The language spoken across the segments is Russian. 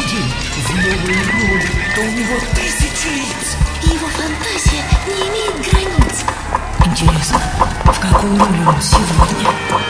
в новые роли, то у него тысячи лиц. Его фантазия не имеет границ. Интересно, в какую роль он сегодня?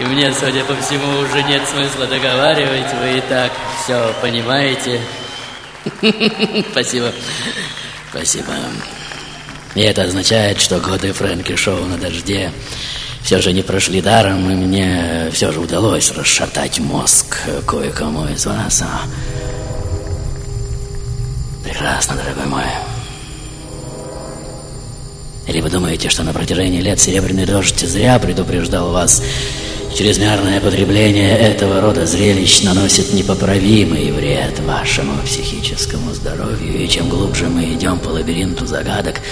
И мне, судя по всему, уже нет смысла договаривать. Вы и так все понимаете. Спасибо. Спасибо. И это означает, что годы Фрэнки Шоу на дожде все же не прошли даром, и мне все же удалось расшатать мозг кое-кому из вас. А? Прекрасно, дорогой мой. Или вы думаете, что на протяжении лет Серебряный Дождь зря предупреждал вас? Чрезмерное потребление этого рода зрелищ наносит непоправимый вред вашему психическому здоровью, и чем глубже мы идем по лабиринту загадок,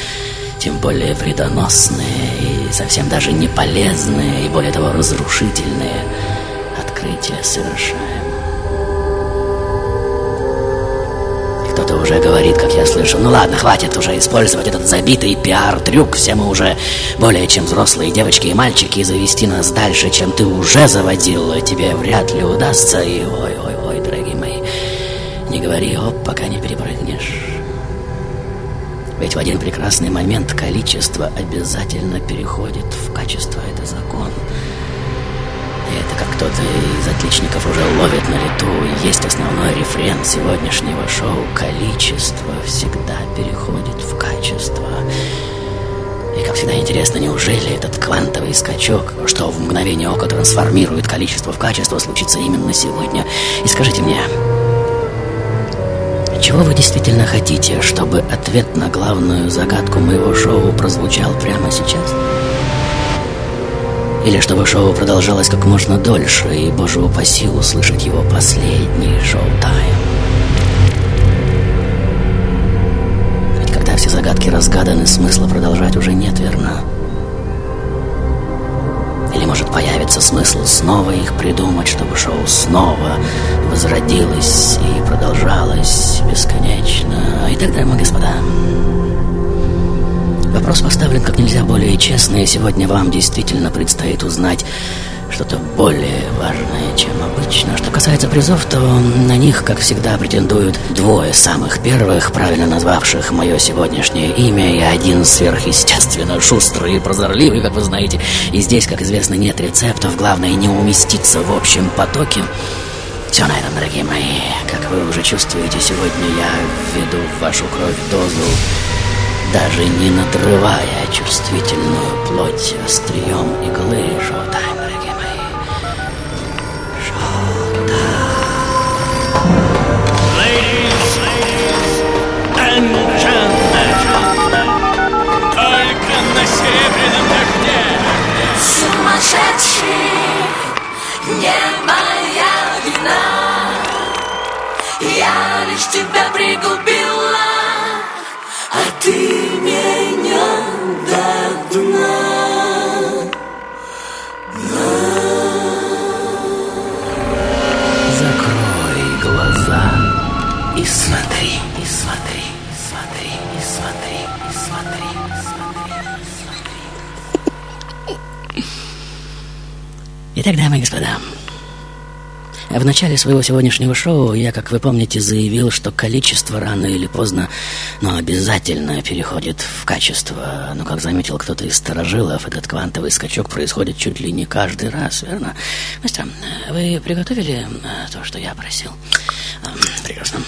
тем более вредоносные и совсем даже не полезные, и более того разрушительные открытия совершаем. Уже говорит, как я слышу, ну ладно, хватит уже использовать этот забитый пиар-трюк. Все мы уже более чем взрослые девочки и мальчики, и завести нас дальше, чем ты уже заводил, тебе вряд ли удастся. И ой-ой-ой, дорогие мои, не говори оп, пока не перепрыгнешь. Ведь в один прекрасный момент количество обязательно переходит в качество. Это закон. И это как кто-то из отличников уже ловит на лету. Есть основной рефрен сегодняшнего шоу. Количество всегда переходит в качество. И, как всегда, интересно, неужели этот квантовый скачок, что в мгновение ока трансформирует количество в качество, случится именно сегодня? И скажите мне, чего вы действительно хотите, чтобы ответ на главную загадку моего шоу прозвучал прямо сейчас? Или чтобы шоу продолжалось как можно дольше, и, боже упаси, услышать его последний шоу-тайм? Ведь когда все загадки разгаданы, смысла продолжать уже нет, верно? Или, может, появится смысл снова их придумать, чтобы шоу снова возродилось и продолжалось бесконечно. Итак, дамы и господа, вопрос поставлен как нельзя более честно, и сегодня вам действительно предстоит узнать что-то более важное, чем обычно. Что касается призов, то на них, как всегда, претендуют двое самых первых, правильно назвавших мое сегодняшнее имя, и один сверхъестественно шустрый и прозорливый, как вы знаете. И здесь, как известно, нет рецептов, главное не уместиться в общем потоке. Все на этом, дорогие мои. Как вы уже чувствуете, сегодня я введу в вашу кровь дозу, даже не надрывая чувствительную плоть острием иглы. Шоу-тайм, дорогие начале своего сегодняшнего шоу я, как вы помните, заявил, что количество рано или поздно, но обязательно переходит в качество. Но, как заметил кто-то из сторожилов, этот квантовый скачок происходит чуть ли не каждый раз, верно? Мастер, вы приготовили э, то, что я просил? Прекрасно.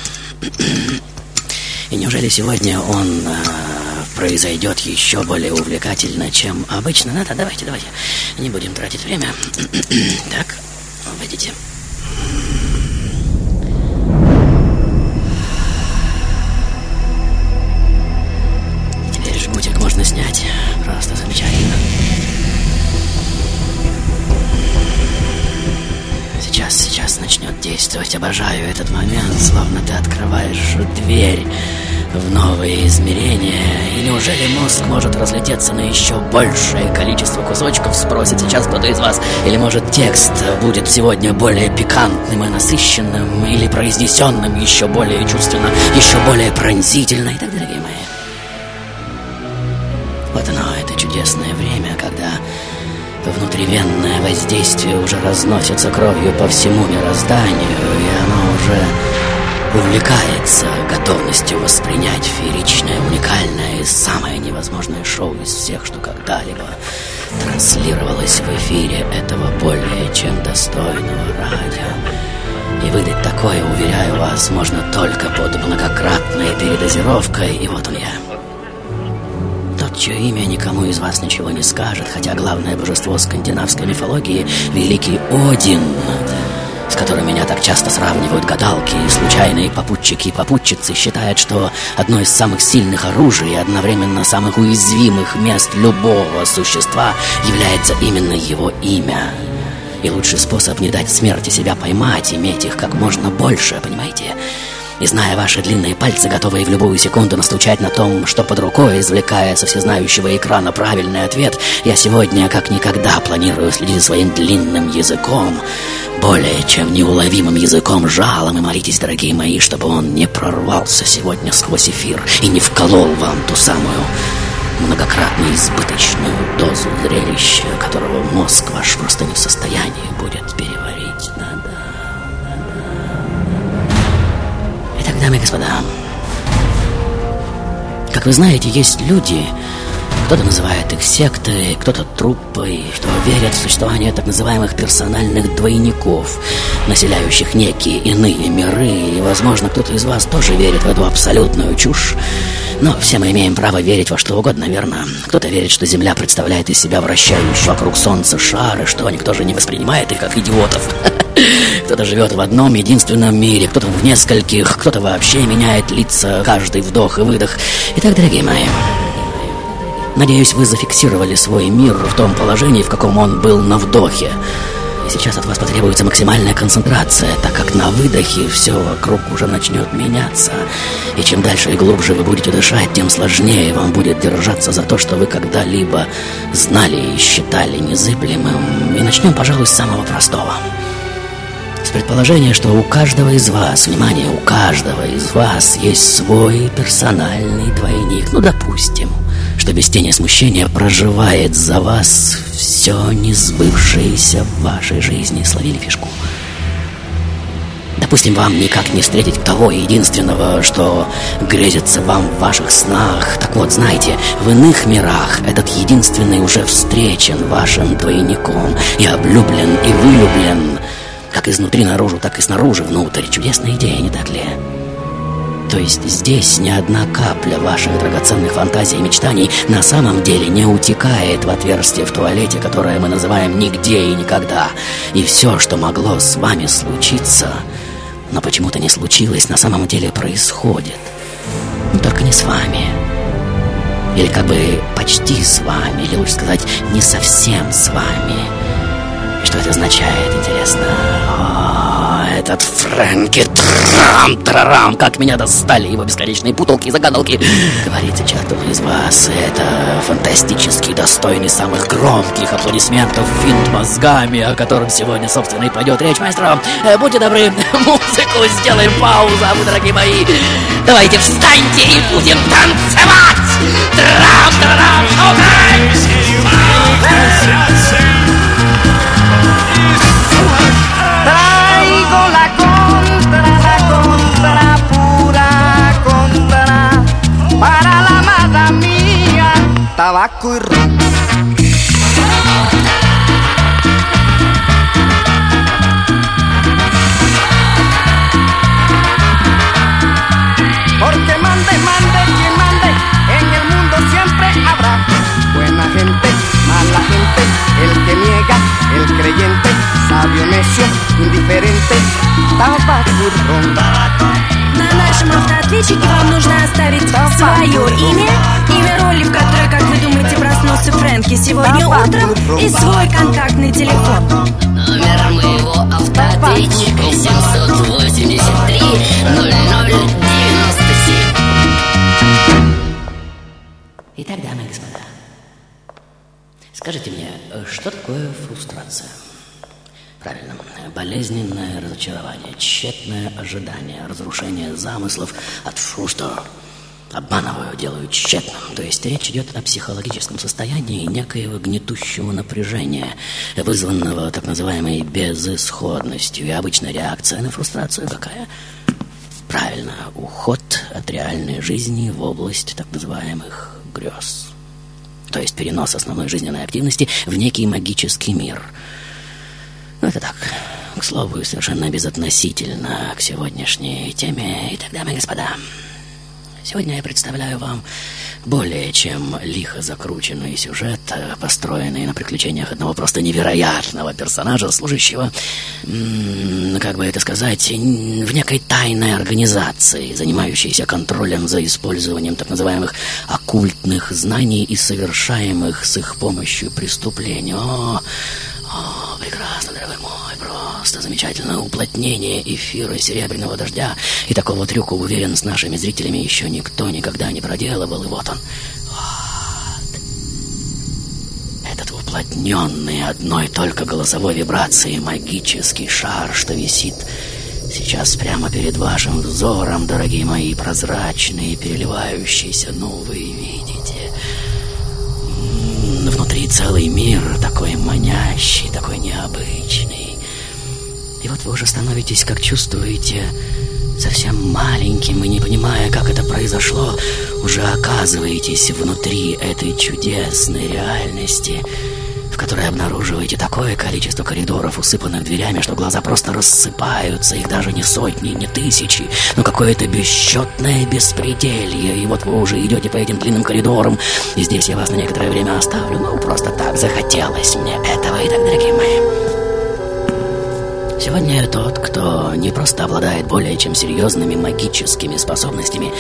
И неужели сегодня он э, произойдет еще более увлекательно, чем обычно? Надо, давайте, давайте. Не будем тратить время. так, войдите. Сейчас, начнет действовать. Обожаю этот момент, словно ты открываешь дверь в новые измерения. И неужели мозг может разлететься на еще большее количество кусочков, спросит сейчас кто-то из вас. Или может текст будет сегодня более пикантным и насыщенным, или произнесенным еще более чувственно, еще более пронзительно и так, дорогие мои. Вот оно, это чудесное время, когда внутривенное воздействие уже разносится кровью по всему мирозданию, и оно уже увлекается готовностью воспринять фееричное, уникальное и самое невозможное шоу из всех, что когда-либо транслировалось в эфире этого более чем достойного радио. И выдать такое, уверяю вас, можно только под многократной передозировкой, и вот он я. Чье имя никому из вас ничего не скажет, хотя главное божество скандинавской мифологии — Великий Один — с которым меня так часто сравнивают гадалки, случайные попутчики и попутчицы, считают, что одно из самых сильных оружий и одновременно самых уязвимых мест любого существа является именно его имя. И лучший способ не дать смерти себя поймать, иметь их как можно больше, понимаете? И зная ваши длинные пальцы, готовые в любую секунду настучать на том, что под рукой, извлекая со всезнающего экрана правильный ответ, я сегодня, как никогда, планирую следить за своим длинным языком, более чем неуловимым языком жалом, и молитесь, дорогие мои, чтобы он не прорвался сегодня сквозь эфир и не вколол вам ту самую многократно избыточную дозу зрелища, которого мозг ваш просто не в состоянии будет переварить. Дамы и господа, как вы знаете, есть люди, кто-то называет их сектой, кто-то труппой, что верят в существование так называемых персональных двойников, населяющих некие иные миры, и, возможно, кто-то из вас тоже верит в эту абсолютную чушь. Но все мы имеем право верить во что угодно, верно? Кто-то верит, что Земля представляет из себя вращающий вокруг Солнца шар, и что никто же не воспринимает их как идиотов. Кто-то живет в одном единственном мире, кто-то в нескольких, кто-то вообще меняет лица каждый вдох и выдох. Итак, дорогие мои, надеюсь, вы зафиксировали свой мир в том положении, в каком он был на вдохе. Сейчас от вас потребуется максимальная концентрация, так как на выдохе все вокруг уже начнет меняться. И чем дальше и глубже вы будете дышать, тем сложнее вам будет держаться за то, что вы когда-либо знали и считали незыблемым. И начнем, пожалуй, с самого простого. С предположения, что у каждого из вас, внимание, у каждого из вас есть свой персональный двойник. Ну, допустим, что без тени смущения проживает за вас все несбывшееся в вашей жизни. Словили фишку? Допустим, вам никак не встретить того единственного, что грезится вам в ваших снах. Так вот, знаете, в иных мирах этот единственный уже встречен вашим двойником и облюблен, и вылюблен, как изнутри наружу, так и снаружи внутрь. Чудесная идея, не так ли? То есть здесь ни одна капля ваших драгоценных фантазий и мечтаний на самом деле не утекает в отверстие в туалете, которое мы называем нигде и никогда. И все, что могло с вами случиться, но почему-то не случилось, на самом деле происходит. Но только не с вами. Или как бы почти с вами, или лучше сказать, не совсем с вами. Что это означает, интересно? О, этот Фрэнки Трам, Трарам, как меня достали его бесконечные путалки и загадалки. Говорит сейчас кто из вас, это фантастически достойный самых громких аплодисментов винт мозгами, о котором сегодня, собственно, и пойдет речь, маэстро. Э, Будьте добры, музыку сделаем паузу, а вы, дорогие мои, давайте встаньте и будем танцевать! Трам, трарам, шоу-тайм! Автоответчике вам нужно оставить свое имя, имя роли, в которой, как вы думаете, проснулся Фрэнки сегодня утром, и свой контактный телефон. Номер моего автоответчика 783 0097. Итак, дамы и господа, скажите мне, что такое фрустрация? Правильно, болезненное разочарование, тщетное ожидание, разрушение замыслов от фруста. Обманываю, делаю тщетным. То есть речь идет о психологическом состоянии некоего гнетущего напряжения, вызванного так называемой безысходностью. И обычная реакция на фрустрацию какая? Правильно, уход от реальной жизни в область так называемых грез. То есть перенос основной жизненной активности в некий магический мир. Ну, это так, к слову, совершенно безотносительно к сегодняшней теме. Итак, дамы и господа, Сегодня я представляю вам более чем лихо закрученный сюжет, построенный на приключениях одного просто невероятного персонажа, служащего, как бы это сказать, в некой тайной организации, занимающейся контролем за использованием так называемых оккультных знаний и совершаемых с их помощью преступлений. О, о, прекрасно, дорогой мой, просто замечательное уплотнение эфира серебряного дождя. И такого трюка, уверен, с нашими зрителями еще никто никогда не проделывал. И вот он. Вот. Этот уплотненный одной только голосовой вибрацией магический шар, что висит сейчас прямо перед вашим взором, дорогие мои, прозрачные, переливающиеся, ну, вы Внутри целый мир, такой манящий, такой необычный. И вот вы уже становитесь, как чувствуете, совсем маленьким и не понимая, как это произошло, уже оказываетесь внутри этой чудесной реальности, которой обнаруживаете такое количество коридоров, усыпанных дверями, что глаза просто рассыпаются, их даже не сотни, не тысячи, но какое-то бесчетное беспределье. И вот вы уже идете по этим длинным коридорам, и здесь я вас на некоторое время оставлю, ну, просто так захотелось мне этого. Итак, дорогие мои, Сегодня тот, кто не просто обладает более чем серьезными магическими способностями,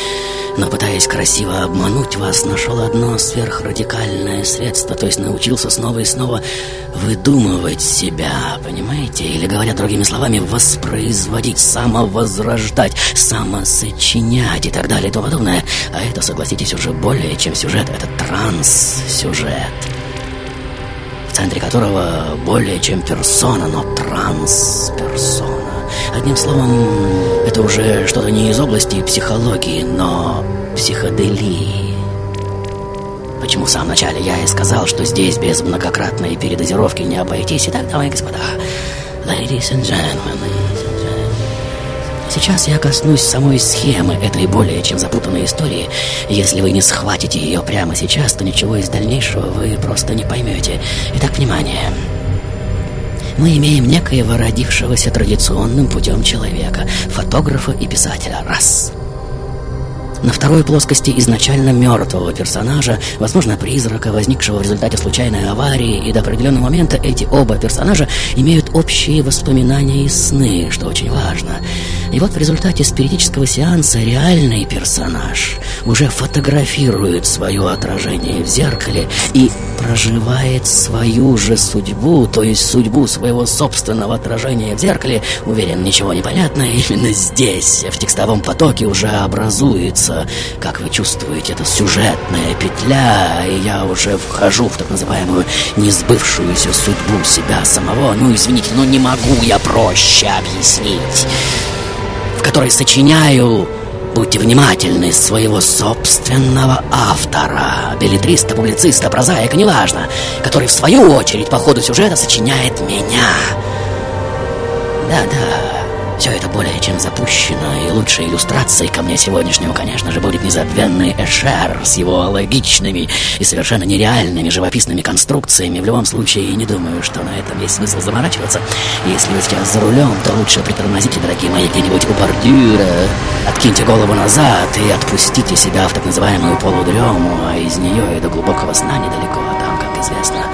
но пытаясь красиво обмануть вас, нашел одно сверхрадикальное средство, то есть научился снова и снова выдумывать себя, понимаете? Или, говоря другими словами, воспроизводить, самовозрождать, самосочинять и так далее и тому подобное. А это, согласитесь, уже более чем сюжет, это транс-сюжет центре которого более чем персона, но трансперсона. Одним словом, это уже что-то не из области психологии, но психоделии. Почему в самом начале я и сказал, что здесь без многократной передозировки не обойтись. Итак, дамы и господа, ladies and gentlemen. Сейчас я коснусь самой схемы этой более чем запутанной истории. Если вы не схватите ее прямо сейчас, то ничего из дальнейшего вы просто не поймете. Итак, внимание. Мы имеем некоего родившегося традиционным путем человека, фотографа и писателя. Раз. На второй плоскости изначально мертвого персонажа, возможно, призрака, возникшего в результате случайной аварии, и до определенного момента эти оба персонажа имеют общие воспоминания и сны, что очень важно. И вот в результате спиритического сеанса реальный персонаж уже фотографирует свое отражение в зеркале и проживает свою же судьбу, то есть судьбу своего собственного отражения в зеркале. Уверен, ничего не понятно, именно здесь, в текстовом потоке уже образуется как вы чувствуете, это сюжетная петля, и я уже вхожу в так называемую несбывшуюся судьбу себя самого. Ну, извините, но не могу я проще объяснить. В которой сочиняю Будьте внимательны, своего собственного автора, билетриста, публициста, прозаика, неважно, который в свою очередь по ходу сюжета сочиняет меня. Да-да, все это более чем запущено, и лучшей иллюстрацией ко мне сегодняшнему, конечно же, будет незабвенный Эшер с его логичными и совершенно нереальными живописными конструкциями. В любом случае, не думаю, что на этом есть смысл заморачиваться. Если вы сейчас за рулем, то лучше притормозите, дорогие мои, где-нибудь у бордюра, откиньте голову назад и отпустите себя в так называемую полудрему, а из нее и до глубокого сна недалеко, там, как известно,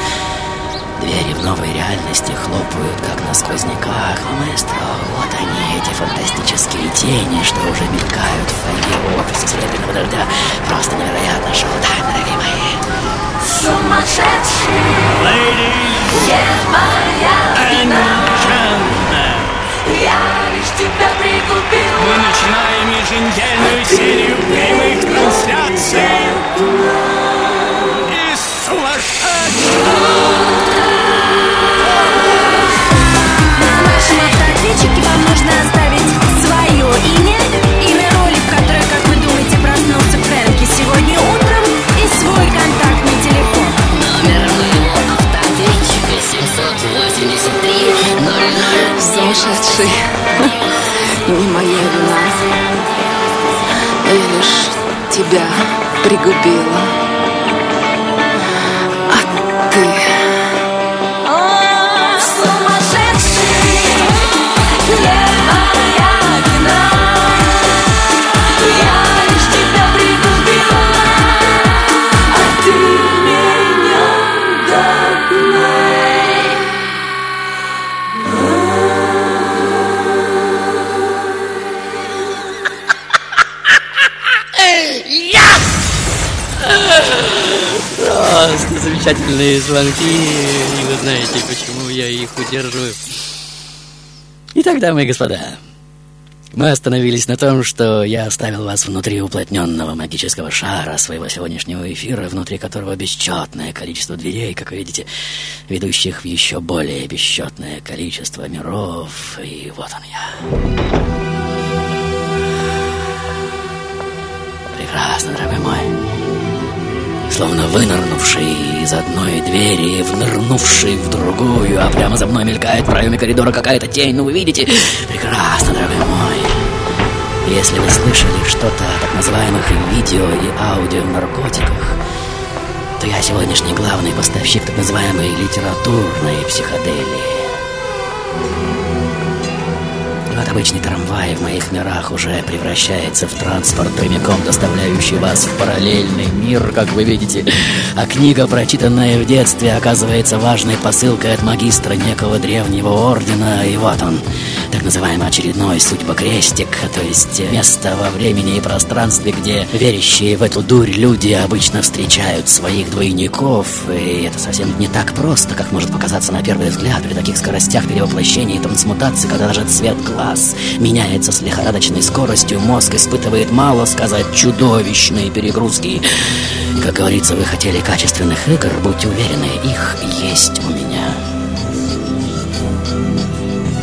двери в новой реальности хлопают, как на сквозняках. А маэстро, вот они, эти фантастические тени, что уже мелькают в фойе офиса Серебряного дождя. Просто невероятно шоу-тайм, дорогие мои. Ladies and gentlemen, мы начинаем еженедельную серию Сумасшедший. Не моя вина. Я лишь тебя пригубила. Замечательные звонки, и вы знаете, почему я их удерживаю. Итак, дамы и господа, мы остановились на том, что я оставил вас внутри уплотненного магического шара своего сегодняшнего эфира, внутри которого бесчетное количество дверей, как вы видите, ведущих в еще более бесчетное количество миров. И вот он я. Прекрасно, дорогой мой. Словно вынырнувший из одной двери, внырнувший в другую, а прямо за мной мелькает в проеме коридора какая-то тень. Ну, вы видите? Прекрасно, дорогой мой. Если вы слышали что-то о так называемых видео и аудио наркотиках, то я сегодняшний главный поставщик так называемой литературной психоделии. И вот обычный трамвай в моих мирах уже превращается в транспорт, прямиком доставляющий вас в параллельный мир, как вы видите. А книга, прочитанная в детстве, оказывается важной посылкой от магистра некого древнего ордена. И вот он, так называемый очередной судьбокрестик, то есть место во времени и пространстве, где верящие в эту дурь люди обычно встречают своих двойников. И это совсем не так просто, как может показаться на первый взгляд при таких скоростях перевоплощения и трансмутации, когда даже цвет глаз меняется с лихорадочной скоростью, мозг испытывает, мало сказать, чудовищные перегрузки. Как говорится, вы хотели качественных игр, будьте уверены, их есть у меня.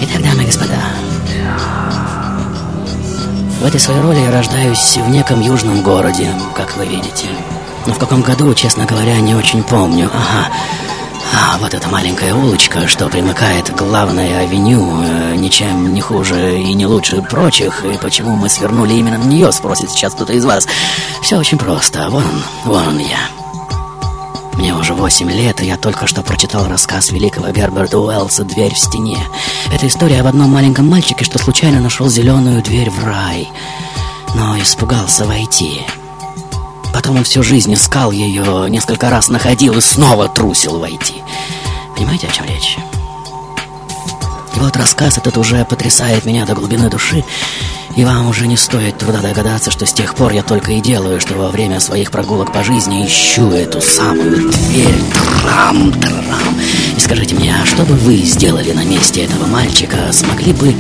Итак, дамы и господа, в этой своей роли я рождаюсь в неком южном городе, как вы видите. Но в каком году, честно говоря, не очень помню. Ага. А, вот эта маленькая улочка, что примыкает к главной авеню, э, ничем не хуже и не лучше прочих. И почему мы свернули именно на нее, спросит сейчас кто-то из вас. Все очень просто. Вон он, вон он я. Мне уже восемь лет, и я только что прочитал рассказ великого Герберта Уэллса «Дверь в стене». Это история об одном маленьком мальчике, что случайно нашел зеленую дверь в рай, но испугался войти. Потом он всю жизнь искал ее, несколько раз находил и снова трусил войти. Понимаете, о чем речь? И вот рассказ этот уже потрясает меня до глубины души, и вам уже не стоит труда догадаться, что с тех пор я только и делаю, что во время своих прогулок по жизни ищу эту самую дверь. Трам, трам. И скажите мне, а что бы вы сделали на месте этого мальчика? Смогли бы,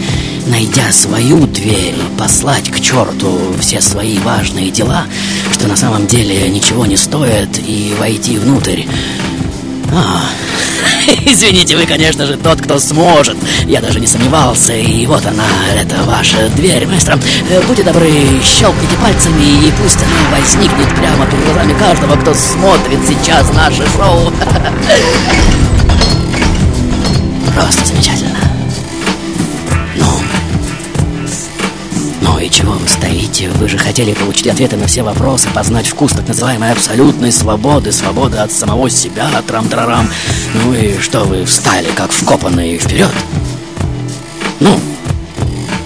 найдя свою дверь, послать к черту все свои важные дела, что на самом деле ничего не стоят, и войти внутрь? А, извините, вы, конечно же, тот, кто сможет. Я даже не сомневался. И вот она, это ваша дверь, маэстро. Э, Будьте добры, щелкните пальцами, и пусть она возникнет прямо перед глазами каждого, кто смотрит сейчас наше шоу. Просто замечательно. Ну и чего вы стоите? Вы же хотели получить ответы на все вопросы, познать вкус так называемой абсолютной свободы, свободы от самого себя, трам-трарам. Ну и что вы встали, как вкопанные вперед? Ну,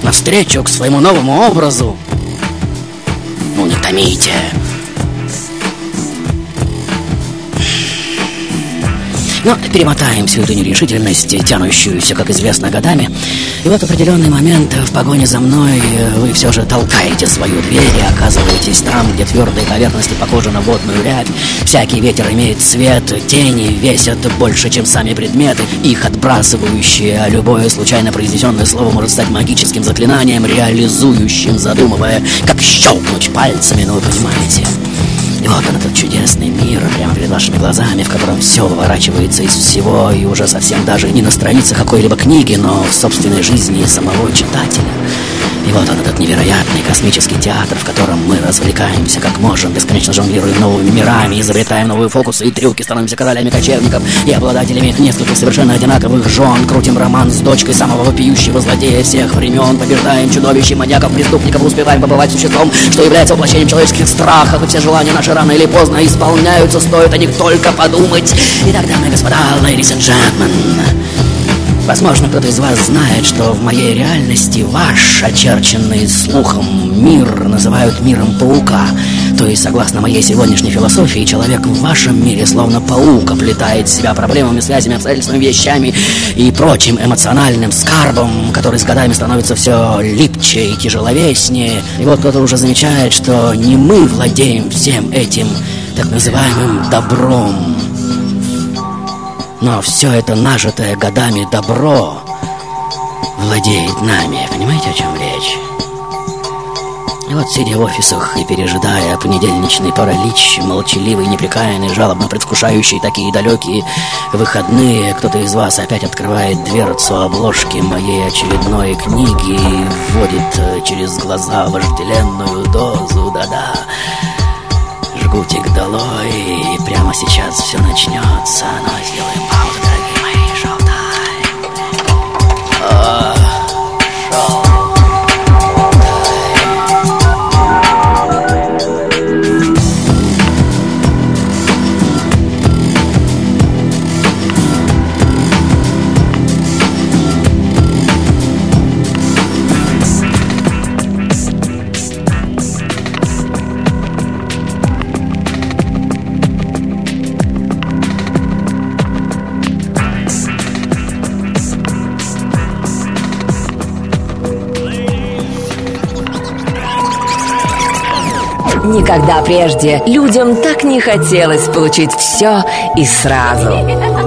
навстречу к своему новому образу. Ну, не томите. Но перемотаем всю эту нерешительность, тянущуюся, как известно, годами. И вот определенный момент в погоне за мной вы все же толкаете свою дверь и оказываетесь там, где твердые поверхности похожи на водную рябь. Всякий ветер имеет цвет, тени весят больше, чем сами предметы, их отбрасывающие, а любое случайно произнесенное слово может стать магическим заклинанием, реализующим, задумывая, как щелкнуть пальцами, ну вы понимаете. И вот он, этот чудесный мир, прямо перед вашими глазами, в котором все выворачивается из всего, и уже совсем даже не на страницах какой-либо книги, но в собственной жизни самого читателя. И вот он, этот невероятный космический театр, в котором мы развлекаемся как можем, бесконечно жонглируем новыми мирами, изобретаем новые фокусы и трюки, становимся королями кочевников и обладателями нескольких совершенно одинаковых жен, крутим роман с дочкой самого вопиющего злодея всех времен, побеждаем чудовищ, маньяков, преступников, успеваем побывать существом, что является воплощением человеческих страхов, и все желания наши рано или поздно исполняются, стоит о них только подумать. Итак, дамы и господа, ladies and gentlemen, Возможно, кто-то из вас знает, что в моей реальности ваш, очерченный слухом, мир называют миром паука. То есть, согласно моей сегодняшней философии, человек в вашем мире словно паук оплетает себя проблемами, связями, обстоятельствами, вещами и прочим эмоциональным скарбом, который с годами становится все липче и тяжеловеснее. И вот кто-то уже замечает, что не мы владеем всем этим так называемым добром, но все это нажитое годами добро владеет нами. Понимаете, о чем речь? И вот, сидя в офисах и пережидая понедельничный паралич, молчаливый, непрекаянный, жалобно предвкушающий такие далекие выходные, кто-то из вас опять открывает дверцу обложки моей очередной книги и вводит э, через глаза вожделенную дозу, да-да, жгутик долой, и прямо сейчас все начнется, но сделаем паузу, дорогие Никогда прежде людям так не хотелось получить все и сразу.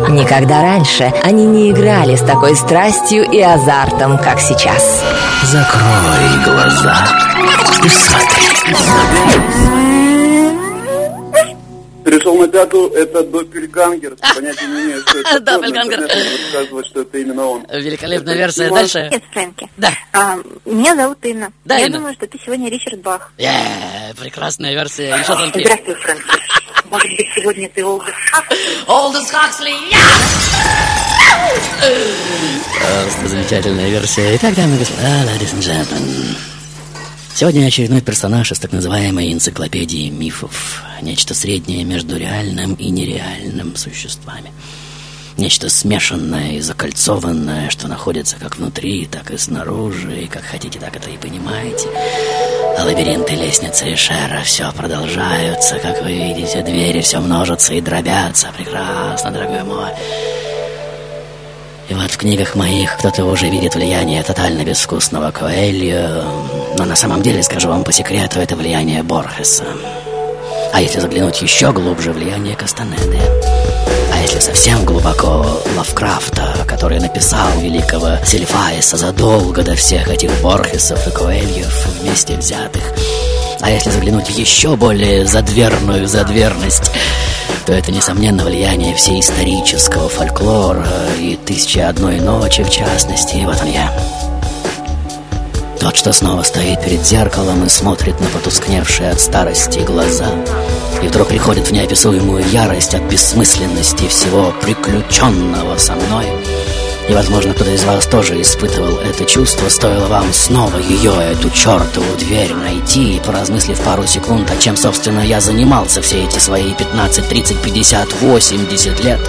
Никогда раньше они не играли с такой страстью и азартом, как сейчас. Закрой глаза и смотри. Пришел на пятую, это Доппельгангер. Понятия не имею, что это. Доппельгангер. Рассказывать, что это именно он. Великолепная версия. Дальше. Привет, Фрэнки. Да. А, меня зовут Инна. Да, Я Инна. думаю, что ты сегодня Ричард Бах. Е, прекрасная версия. Еще тонкие. Здравствуй, Фрэнки. Может быть, сегодня ты Олдер Олдос Хаксли. Просто замечательная версия. Итак, дамы и господа, ladies and gentlemen. Сегодня очередной персонаж из так называемой энциклопедии мифов. Нечто среднее между реальным и нереальным существами. Нечто смешанное и закольцованное, что находится как внутри, так и снаружи, и как хотите, так это и понимаете. А лабиринты лестницы Эшера все продолжаются, как вы видите, двери все множатся и дробятся. Прекрасно, дорогой мой. И вот в книгах моих кто-то уже видит влияние тотально безвкусного Коэльо, но на самом деле, скажу вам по секрету, это влияние Борхеса. А если заглянуть еще глубже, влияние Кастанеды. А если совсем глубоко, Лавкрафта, который написал великого Сильфаиса задолго до всех этих Борхесов и Коэльев вместе взятых. А если заглянуть еще более задверную задверность, то это, несомненно, влияние всеисторического фольклора и «Тысячи одной ночи» в частности. И вот он я. Тот, что снова стоит перед зеркалом и смотрит на потускневшие от старости глаза. И вдруг приходит в неописуемую ярость от бессмысленности всего приключенного со мной. И, возможно, кто-то из вас тоже испытывал это чувство, стоило вам снова ее, эту чертову дверь найти, и поразмыслив пару секунд, о чем, собственно, я занимался все эти свои 15, 30, 50, 80 лет.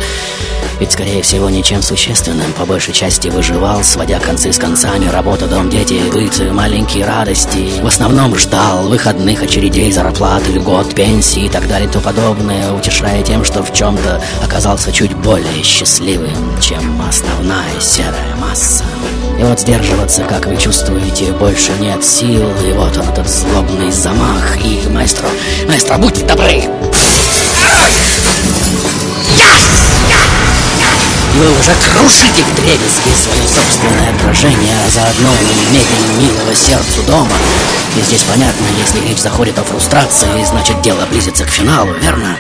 Ведь, скорее всего, ничем существенным, по большей части выживал, сводя концы с концами, работа, дом, дети, быт, маленькие радости. В основном ждал выходных очередей, зарплаты, льгот, пенсии и так далее и тому подобное, утешая тем, что в чем-то оказался чуть более счастливым, чем основная серая масса. И вот сдерживаться, как вы чувствуете, больше нет сил, и вот он, этот злобный замах, и, маэстро, маэстро, будьте добры! Вы уже крушите в дребезги свое собственное отражение, а заодно и мебель милого сердцу дома. И здесь понятно, если речь заходит о фрустрации, значит дело близится к финалу, верно?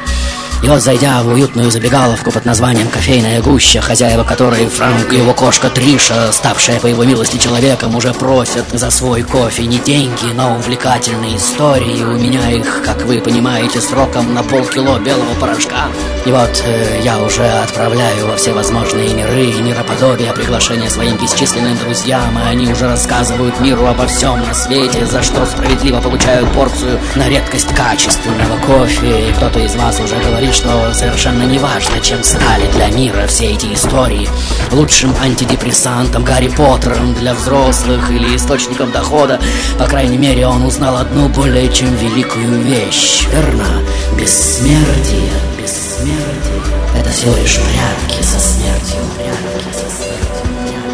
И вот, зайдя в уютную забегаловку под названием «Кофейная гуща», хозяева которой Франк и его кошка Триша, ставшая по его милости человеком, уже просят за свой кофе не деньги, но увлекательные истории. У меня их, как вы понимаете, сроком на полкило белого порошка. И вот э, я уже отправляю во все возможные миры и мироподобия приглашения своим бесчисленным друзьям, и они уже рассказывают миру обо всем на свете, за что справедливо получают порцию на редкость качественного кофе. И кто-то из вас уже что совершенно не важно, чем стали для мира все эти истории. Лучшим антидепрессантом, Гарри Поттером для взрослых или источником дохода. По крайней мере, он узнал одну более чем великую вещь. Верно? Бессмертие. Бессмертие. Это всего лишь прятки со смертью. Прятки со.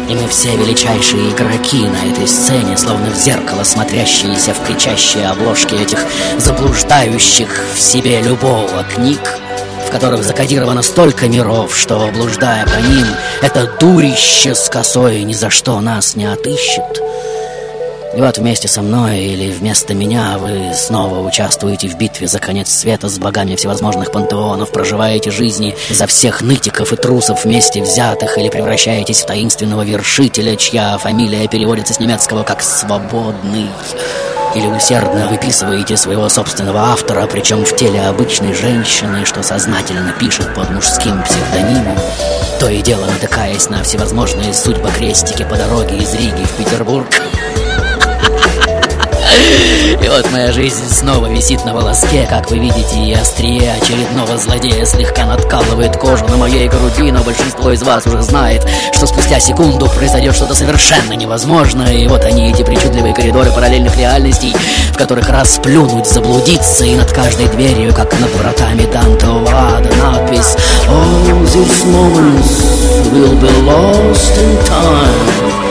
И мы все величайшие игроки на этой сцене, словно в зеркало смотрящиеся в кричащие обложки этих заблуждающих в себе любого книг, в которых закодировано столько миров, что, блуждая по ним, это дурище с косой ни за что нас не отыщет. И вот вместе со мной или вместо меня вы снова участвуете в битве за конец света с богами всевозможных пантеонов, проживаете жизни за всех нытиков и трусов вместе взятых или превращаетесь в таинственного вершителя, чья фамилия переводится с немецкого как «свободный» или усердно выписываете своего собственного автора, причем в теле обычной женщины, что сознательно пишет под мужским псевдонимом, то и дело натыкаясь на всевозможные судьбокрестики по дороге из Риги в Петербург. И вот моя жизнь снова висит на волоске, как вы видите, и острие очередного злодея слегка надкалывает кожу на моей груди, но большинство из вас уже знает, что спустя секунду произойдет что-то совершенно невозможное, и вот они, эти причудливые коридоры параллельных реальностей, в которых расплюнуть, заблудиться, и над каждой дверью, как над вратами Дантова ада, надпись «All these moments will be lost in time».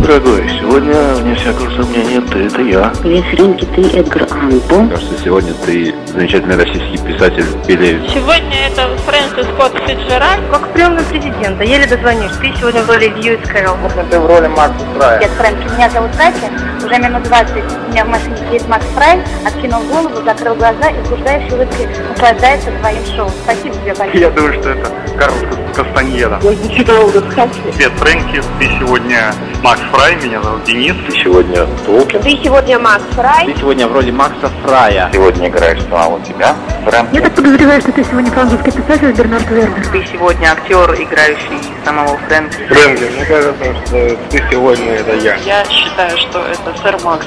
Дорогой, сегодня, вне всякого сомнения, ты это я. Привет, Фрэнки, ты Эдгар Аллан Кажется, сегодня ты замечательный российский писатель или... Сегодня это Фрэнсис Скотт Фиджеральд. Как приемный президента, еле дозвонишь. Ты сегодня в роли Льюис Кэрролл. Можно ты в роли Марка Фрая. Нет, Фрэнки, меня зовут Катя. Уже минут 20 у меня в машине сидит Макс Фрай, откинул голову, закрыл глаза и блуждающей улыбкой наслаждается твоим шоу. Спасибо тебе большое. Я думаю, что это Карлос Кастаньеда. Привет, Фрэнки, ты сегодня Макс Фрай, меня зовут Денис. Ты сегодня Толкин. Ты сегодня Макс Фрай. Ты сегодня в роли Макса Фрая. Сегодня играешь самого тебя, Фрэнки. Я так подозреваю, что ты сегодня французский писатель Бернард Вернер. Ты сегодня актер, играющий самого Фрэнка. Фрэнки, мне кажется, что ты сегодня это я. Я считаю, что это сэр Макс.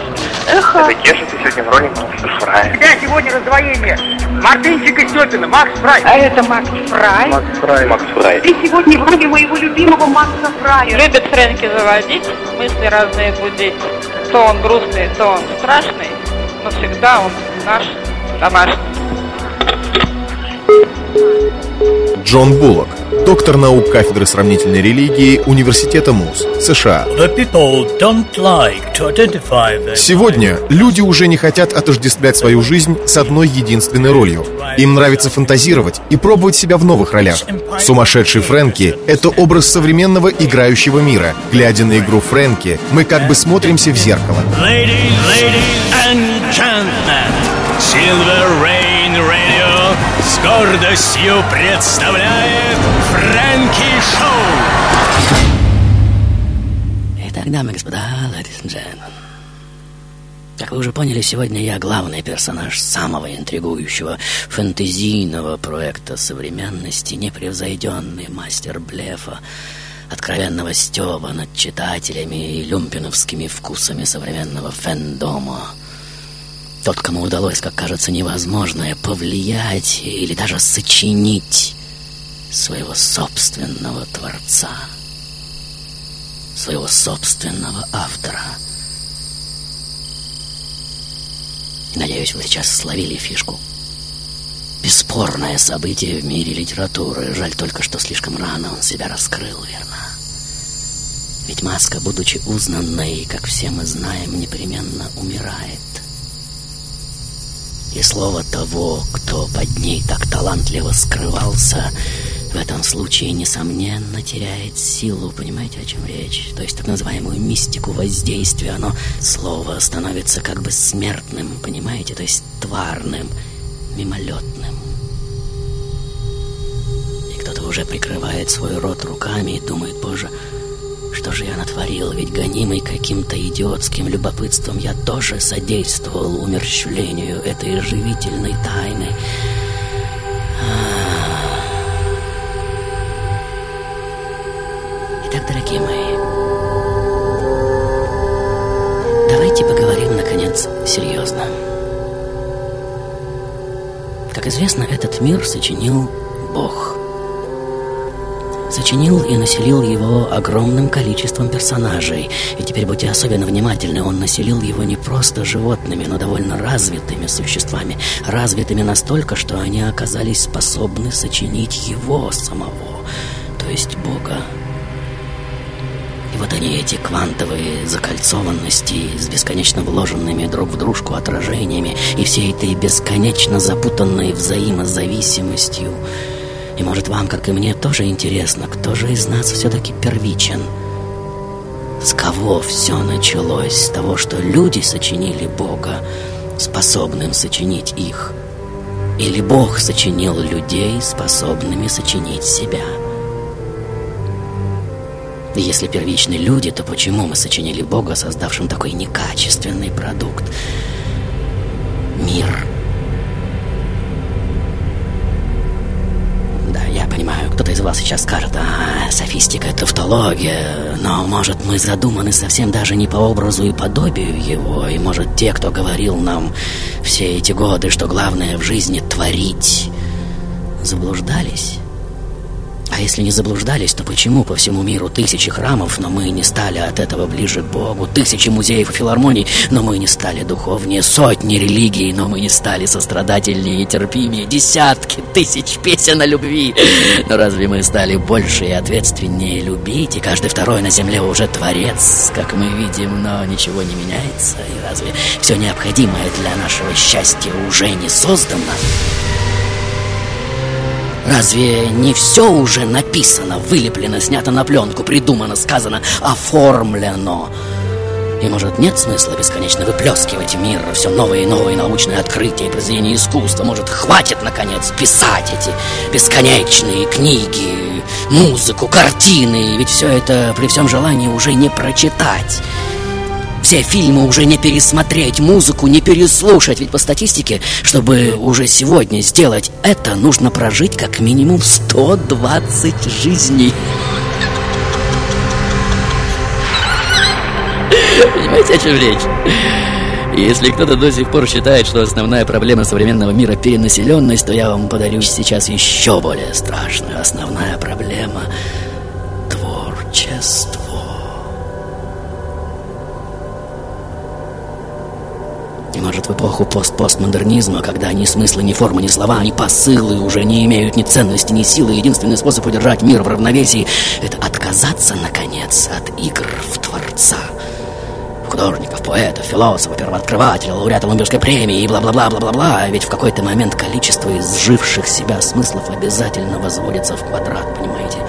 Эхо. Это Кеша, ты сегодня в роли Макса Фрая. тебя сегодня раздвоение. Мартынчик и Степина, Макс Фрай. А это Макс Фрай. Макс Фрай. Макс Фрай. Ты сегодня в роли моего любимого Макса Фрая. Любит Фрэнки заводить, мысли разные будить. То он грустный, то он страшный, но всегда он наш домашний. Джон Буллок, доктор наук кафедры сравнительной религии Университета МУЗ, США. Сегодня люди уже не хотят отождествлять свою жизнь с одной единственной ролью. Им нравится фантазировать и пробовать себя в новых ролях. Сумасшедший Фрэнки — это образ современного играющего мира. Глядя на игру Фрэнки, мы как бы смотримся в зеркало. Ladies, ladies and gentlemen, Silver Ray Virgin Radio с гордостью представляет Фрэнки Шоу! Итак, дамы и господа, ladies and gentlemen. Как вы уже поняли, сегодня я главный персонаж самого интригующего фэнтезийного проекта современности, непревзойденный мастер блефа, откровенного стеба над читателями и люмпиновскими вкусами современного фэндома. Тот, кому удалось, как кажется, невозможное повлиять или даже сочинить своего собственного творца, своего собственного автора. Надеюсь, вы сейчас словили фишку. Бесспорное событие в мире литературы. Жаль только, что слишком рано он себя раскрыл, верно? Ведь маска, будучи узнанной, как все мы знаем, непременно умирает. И слово того, кто под ней так талантливо скрывался, в этом случае, несомненно, теряет силу. Понимаете, о чем речь? То есть так называемую мистику воздействия. Оно, слово, становится как бы смертным, понимаете? То есть тварным, мимолетным. И кто-то уже прикрывает свой рот руками и думает, боже, что же я натворил? Ведь гонимый каким-то идиотским любопытством я тоже содействовал умерщвлению этой живительной тайны. Итак, дорогие мои, давайте поговорим, наконец, серьезно. Как известно, этот мир сочинил Бог – сочинил и населил его огромным количеством персонажей. И теперь будьте особенно внимательны, он населил его не просто животными, но довольно развитыми существами. Развитыми настолько, что они оказались способны сочинить его самого, то есть Бога. И вот они, эти квантовые закольцованности с бесконечно вложенными друг в дружку отражениями и всей этой бесконечно запутанной взаимозависимостью – и может вам, как и мне, тоже интересно, кто же из нас все-таки первичен? С кого все началось? С того, что люди сочинили Бога, способным сочинить их? Или Бог сочинил людей, способными сочинить себя? Если первичны люди, то почему мы сочинили Бога, создавшим такой некачественный продукт? Мир – Вас сейчас скажет, а, софистика — тавтология, но, может, мы задуманы совсем даже не по образу и подобию его, и, может, те, кто говорил нам все эти годы, что главное в жизни — творить, заблуждались? А если не заблуждались, то почему по всему миру тысячи храмов, но мы не стали от этого ближе к Богу? Тысячи музеев и филармоний, но мы не стали духовнее? Сотни религий, но мы не стали сострадательнее и терпимее? Десятки тысяч песен о любви, но разве мы стали больше и ответственнее любить? И каждый второй на земле уже творец, как мы видим, но ничего не меняется. И разве все необходимое для нашего счастья уже не создано? Разве не все уже написано, вылеплено, снято на пленку, придумано, сказано, оформлено? И, может, нет смысла бесконечно выплескивать мир все новые и новые научные открытия и произведения искусства? Может, хватит, наконец, писать эти бесконечные книги, музыку, картины? Ведь все это при всем желании уже не прочитать. Все фильмы уже не пересмотреть, музыку не переслушать. Ведь по статистике, чтобы уже сегодня сделать это, нужно прожить как минимум 120 жизней. Понимаете, о чем речь? Если кто-то до сих пор считает, что основная проблема современного мира перенаселенность, то я вам подарю сейчас еще более страшную. Основная проблема – творчество. Может в эпоху пост-постмодернизма, когда ни смысла, ни формы, ни слова, ни посылы уже не имеют ни ценности, ни силы, единственный способ удержать мир в равновесии — это отказаться, наконец, от игр в Творца художников, поэтов, философов, первооткрывателей, лауреатов Нобелевской премии и бла-бла-бла-бла-бла-бла. Ведь в какой-то момент количество изживших себя смыслов обязательно возводится в квадрат, понимаете?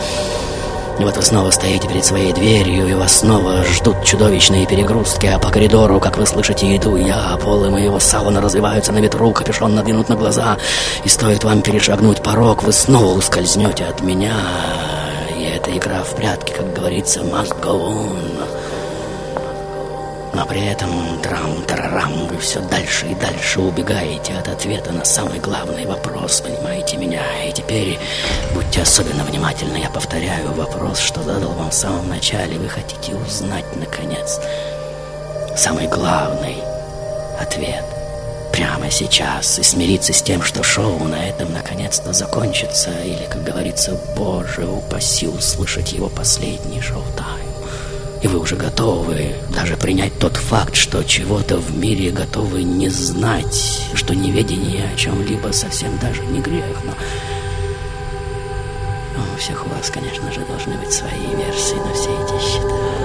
Вот вы снова стоите перед своей дверью, и вас снова ждут чудовищные перегрузки, а по коридору, как вы слышите, иду я, полы моего сауна развиваются на ветру, капюшон надвинут на глаза, и стоит вам перешагнуть порог, вы снова ускользнете от меня, и эта игра в прятки, как говорится, must go on. Но при этом трам-тарарам вы все дальше и дальше убегаете от ответа на самый главный вопрос, понимаете меня? И теперь будьте особенно внимательны, я повторяю вопрос, что задал вам в самом начале. Вы хотите узнать, наконец, самый главный ответ прямо сейчас и смириться с тем, что шоу на этом наконец-то закончится, или, как говорится, Боже, упаси услышать его последний шоу-тайм. И вы уже готовы даже принять тот факт, что чего-то в мире готовы не знать, что неведение о чем-либо совсем даже не грех, но... у всех у вас, конечно же, должны быть свои версии на все эти счета.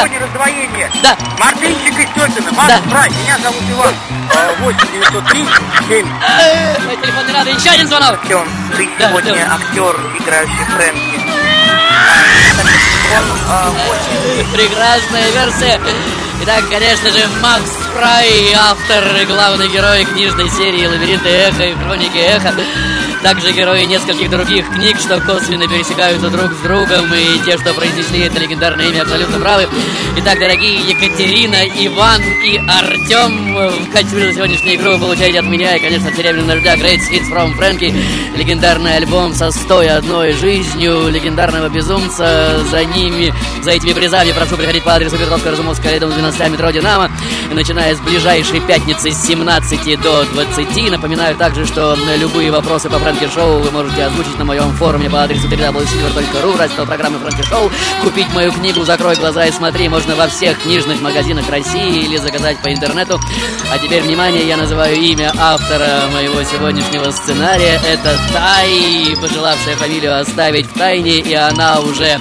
Сегодня раздвоение. Да. Мартынчик и Степина. Макс Фрай. Меня зовут Иван. А, 8 903 7. Мой телефонный рады. Еще один звонок. Артем, ты Да, сегодня да. актер, играющий Фрэнки. А, Прекрасная версия. Итак, конечно же, Макс Фрай, автор и главный герой книжной серии «Лабиринты Эхо» и «Хроники Эхо». Также герои нескольких других книг, что косвенно пересекаются друг с другом, и те, что произнесли это легендарное имя, абсолютно правы. Итак, дорогие Екатерина, Иван и Артем, в качестве за сегодняшнюю игру вы получаете от меня и, конечно, от Серебряного дождя Great Hits from Frankie, легендарный альбом со 101 жизнью легендарного безумца. За ними, за этими призами прошу приходить по адресу Петровская, Разумовская, дом 12 метро Динамо, начиная с ближайшей пятницы с 17 до 20. Напоминаю также, что любые вопросы по Фрэнки Шоу вы можете озвучить на моем форуме по адресу www.silver.ru, раздел программы Фрэнки Шоу. Купить мою книгу «Закрой глаза и смотри» можно во всех книжных магазинах России или заказать по интернету. А теперь, внимание, я называю имя автора моего сегодняшнего сценария. Это Тай, пожелавшая фамилию оставить в тайне, и она уже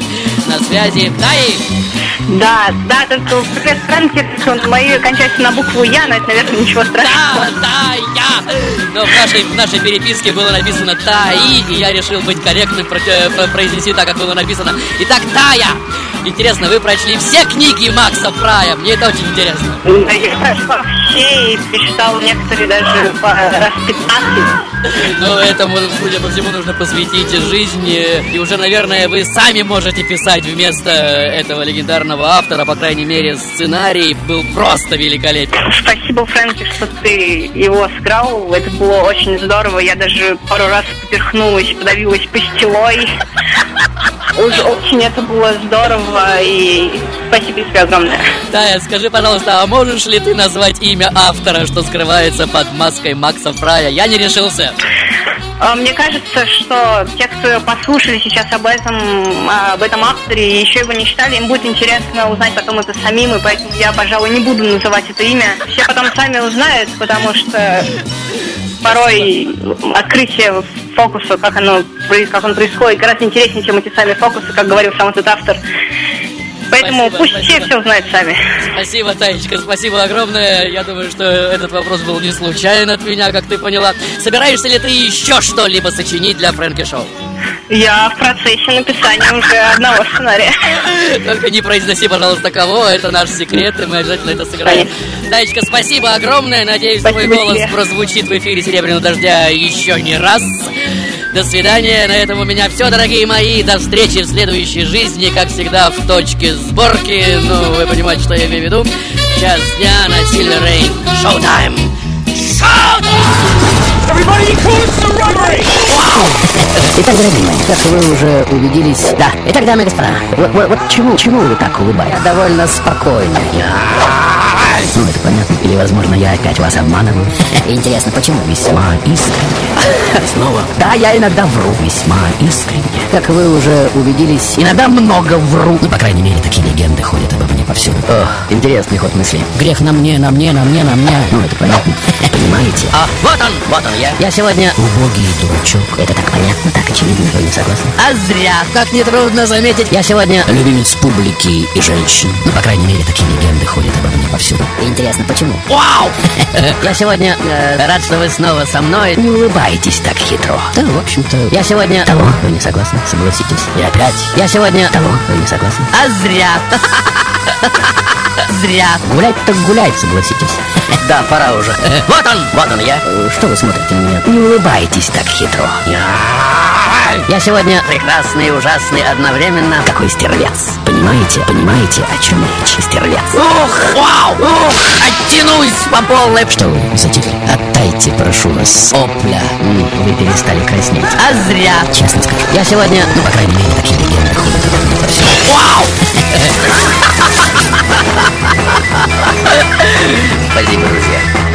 на связи. Тай! Да, да, только Фрэнки, он мои кончаются на букву Я, но это, наверное, ничего страшного. Да, да, я! Но в нашей, в нашей переписке было написано Таи, и я решил быть корректным, э, про- произнести так, как было написано. Итак, Тая! Интересно, вы прочли все книги Макса Фрая? Мне это очень интересно. Я прошла все и перечитала некоторые даже по раз 15. Но этому, судя по всему, нужно посвятить жизнь. э, И уже, наверное, вы сами можете писать вместо этого легендарного автора. По крайней мере, сценарий был просто великолепен. Спасибо, Фрэнки, что ты его сыграл. Это было очень здорово. Я даже пару раз поперхнулась, подавилась пастилой. Уж очень это было здорово, и спасибо тебе огромное. Тая, скажи, пожалуйста, а можешь ли ты назвать имя автора, что скрывается под маской Макса Фрая? Я не решился. А, Мне кажется, что те, кто послушали сейчас об этом, об этом авторе и еще его не читали, им будет интересно узнать потом это самим, и поэтому я, пожалуй, не буду называть это имя. Все потом сами узнают, потому что порой открытие фокуса, как, оно, как он происходит, гораздо интереснее, чем эти сами фокусы, как говорил сам этот автор. Поэтому Спасибо, пусть спасибо. все все знают сами. Спасибо, Таечка, спасибо огромное. Я думаю, что этот вопрос был не случайен от меня, как ты поняла. Собираешься ли ты еще что-либо сочинить для Фрэнки Шоу? Я в процессе написания уже одного сценария. Только не произноси, пожалуйста, кого. Это наш секрет, и мы обязательно это сыграем. Таечка, спасибо огромное. Надеюсь, твой Спасибо голос тебе. прозвучит в эфире Серебряного дождя еще не раз. До свидания. На этом у меня все, дорогие мои. До встречи в следующей жизни, как всегда, в точке сборки. Ну, вы понимаете, что я имею в виду. Час дня на Silver Rain. Шоу-тайм! Итак, дорогие мои, как вы уже убедились... Да, итак, дамы и господа, вот, вот- вот чему, чему вы так улыбаетесь? Я довольно спокойно. Или, возможно, я опять вас обманываю. Интересно, почему? Весьма искренне. Снова? Да, я иногда вру. Весьма искренне. Как вы уже убедились, иногда много вру. Ну, по крайней мере, такие легенды ходят обо мне повсюду. Ох, интересный ход мысли. Грех на мне, на мне, на мне, на мне. Ну, это понятно. Понимаете? А, вот он, вот он я. Я сегодня убогий дурачок. Это так понятно, так очевидно. Вы не согласны? А зря, как нетрудно заметить. Я сегодня любимец публики и женщин. Ну, по крайней мере, такие легенды ходят обо мне повсюду. Интересно, почему? Вау! Я сегодня э, рад, что вы снова со мной. Не улыбайтесь так хитро. Да, в общем-то, я сегодня... Того, вы не согласны? Согласитесь. И опять. Я сегодня... Того, вы не согласны? А зря. Зря. Гулять так гулять, согласитесь. Да, пора уже. Вот он, вот он я. Э, Что вы смотрите на меня? Не улыбайтесь так хитро. Я сегодня прекрасный и ужасный одновременно. Какой стервец. Понимаете? Понимаете, о чем речь? Стервец. Ух, вау, ух, оттянусь по полной. Что вы затихли? Отдайте, прошу вас. Опля. Вы перестали краснеть. А зря. Честно скажу. Я сегодня, ну, по крайней мере, такие 哇哦！哈哈哈哈哈哈哈哈哈哈！本命东。